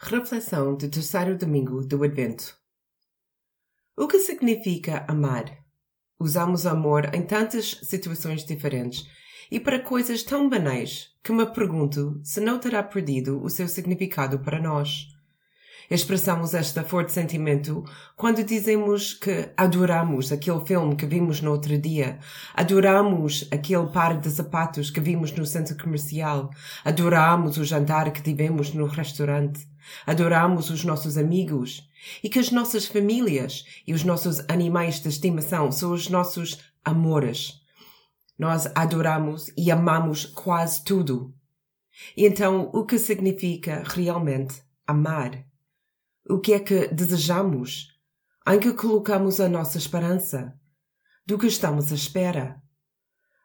Reflexão do terceiro domingo do Advento. O que significa amar? Usamos amor em tantas situações diferentes e para coisas tão banais que me pergunto se não terá perdido o seu significado para nós. Expressamos este forte sentimento quando dizemos que adoramos aquele filme que vimos no outro dia, adoramos aquele par de sapatos que vimos no centro comercial, adoramos o jantar que tivemos no restaurante, adoramos os nossos amigos e que as nossas famílias e os nossos animais de estimação são os nossos amores. Nós adoramos e amamos quase tudo. E então, o que significa realmente amar? O que é que desejamos? Em que colocamos a nossa esperança? Do que estamos à espera?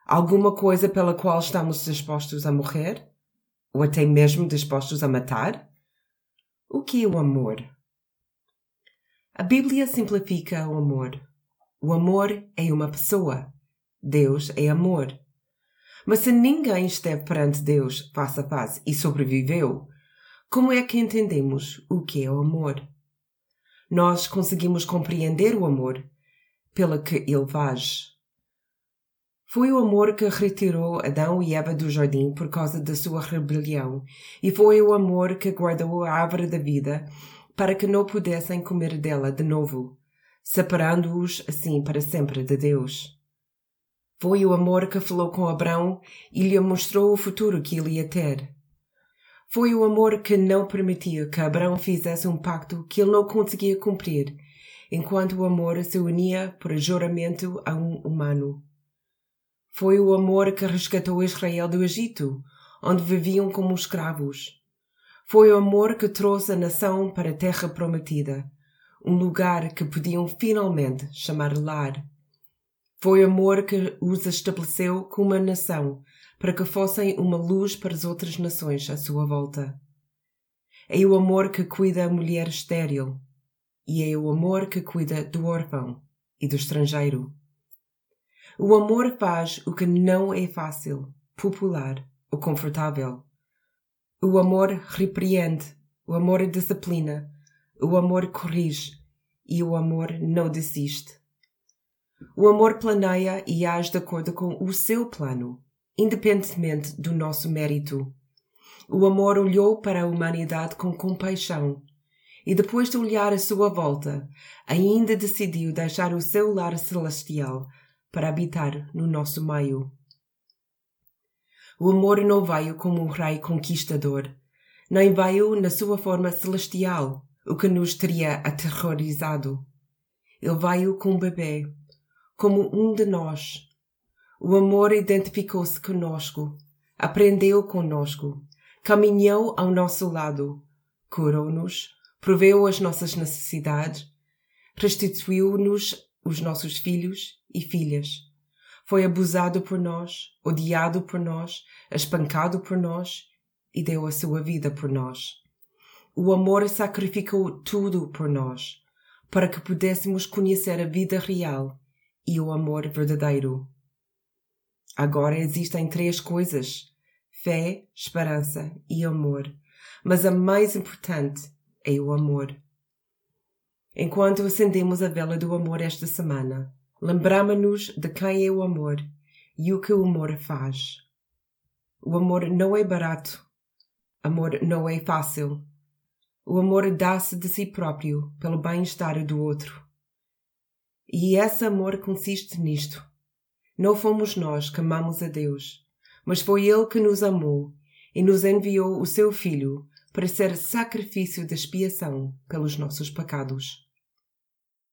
Alguma coisa pela qual estamos dispostos a morrer? Ou até mesmo dispostos a matar? O que é o amor? A Bíblia simplifica o amor. O amor é uma pessoa. Deus é amor. Mas se ninguém esteve perante Deus face a face e sobreviveu, como é que entendemos o que é o amor? Nós conseguimos compreender o amor pela que ele faz. Foi o amor que retirou Adão e Eva do jardim por causa da sua rebelião, e foi o amor que guardou a árvore da vida para que não pudessem comer dela de novo, separando-os assim para sempre de Deus. Foi o amor que falou com Abraão e lhe mostrou o futuro que ele ia ter. Foi o amor que não permitia que Abraão fizesse um pacto que ele não conseguia cumprir, enquanto o amor se unia por juramento a um humano. Foi o amor que resgatou Israel do Egito, onde viviam como escravos. Foi o amor que trouxe a nação para a terra prometida, um lugar que podiam finalmente chamar lar. Foi amor que os estabeleceu como uma nação para que fossem uma luz para as outras nações à sua volta. É o amor que cuida a mulher estéril, e é o amor que cuida do órfão e do estrangeiro. O amor faz o que não é fácil, popular ou confortável. O amor repreende, o amor disciplina, o amor corrige e o amor não desiste. O amor planeia e age de acordo com o seu plano independentemente do nosso mérito. O amor olhou para a humanidade com compaixão e, depois de olhar à sua volta, ainda decidiu deixar o seu lar celestial para habitar no nosso meio. O amor não veio como um rei conquistador, nem veio na sua forma celestial, o que nos teria aterrorizado. Ele veio como um bebê, como um de nós, o amor identificou-se conosco, aprendeu conosco, caminhou ao nosso lado, curou-nos, proveu as nossas necessidades, restituiu-nos os nossos filhos e filhas. Foi abusado por nós, odiado por nós, espancado por nós e deu a sua vida por nós. O amor sacrificou tudo por nós, para que pudéssemos conhecer a vida real e o amor verdadeiro. Agora existem três coisas: fé, esperança e amor. Mas a mais importante é o amor. Enquanto acendemos a vela do amor esta semana, lembramos-nos de quem é o amor e o que o amor faz. O amor não é barato. Amor não é fácil. O amor dá-se de si próprio pelo bem-estar do outro. E esse amor consiste nisto não fomos nós que amamos a Deus, mas foi Ele que nos amou e nos enviou o seu Filho para ser sacrifício de expiação pelos nossos pecados.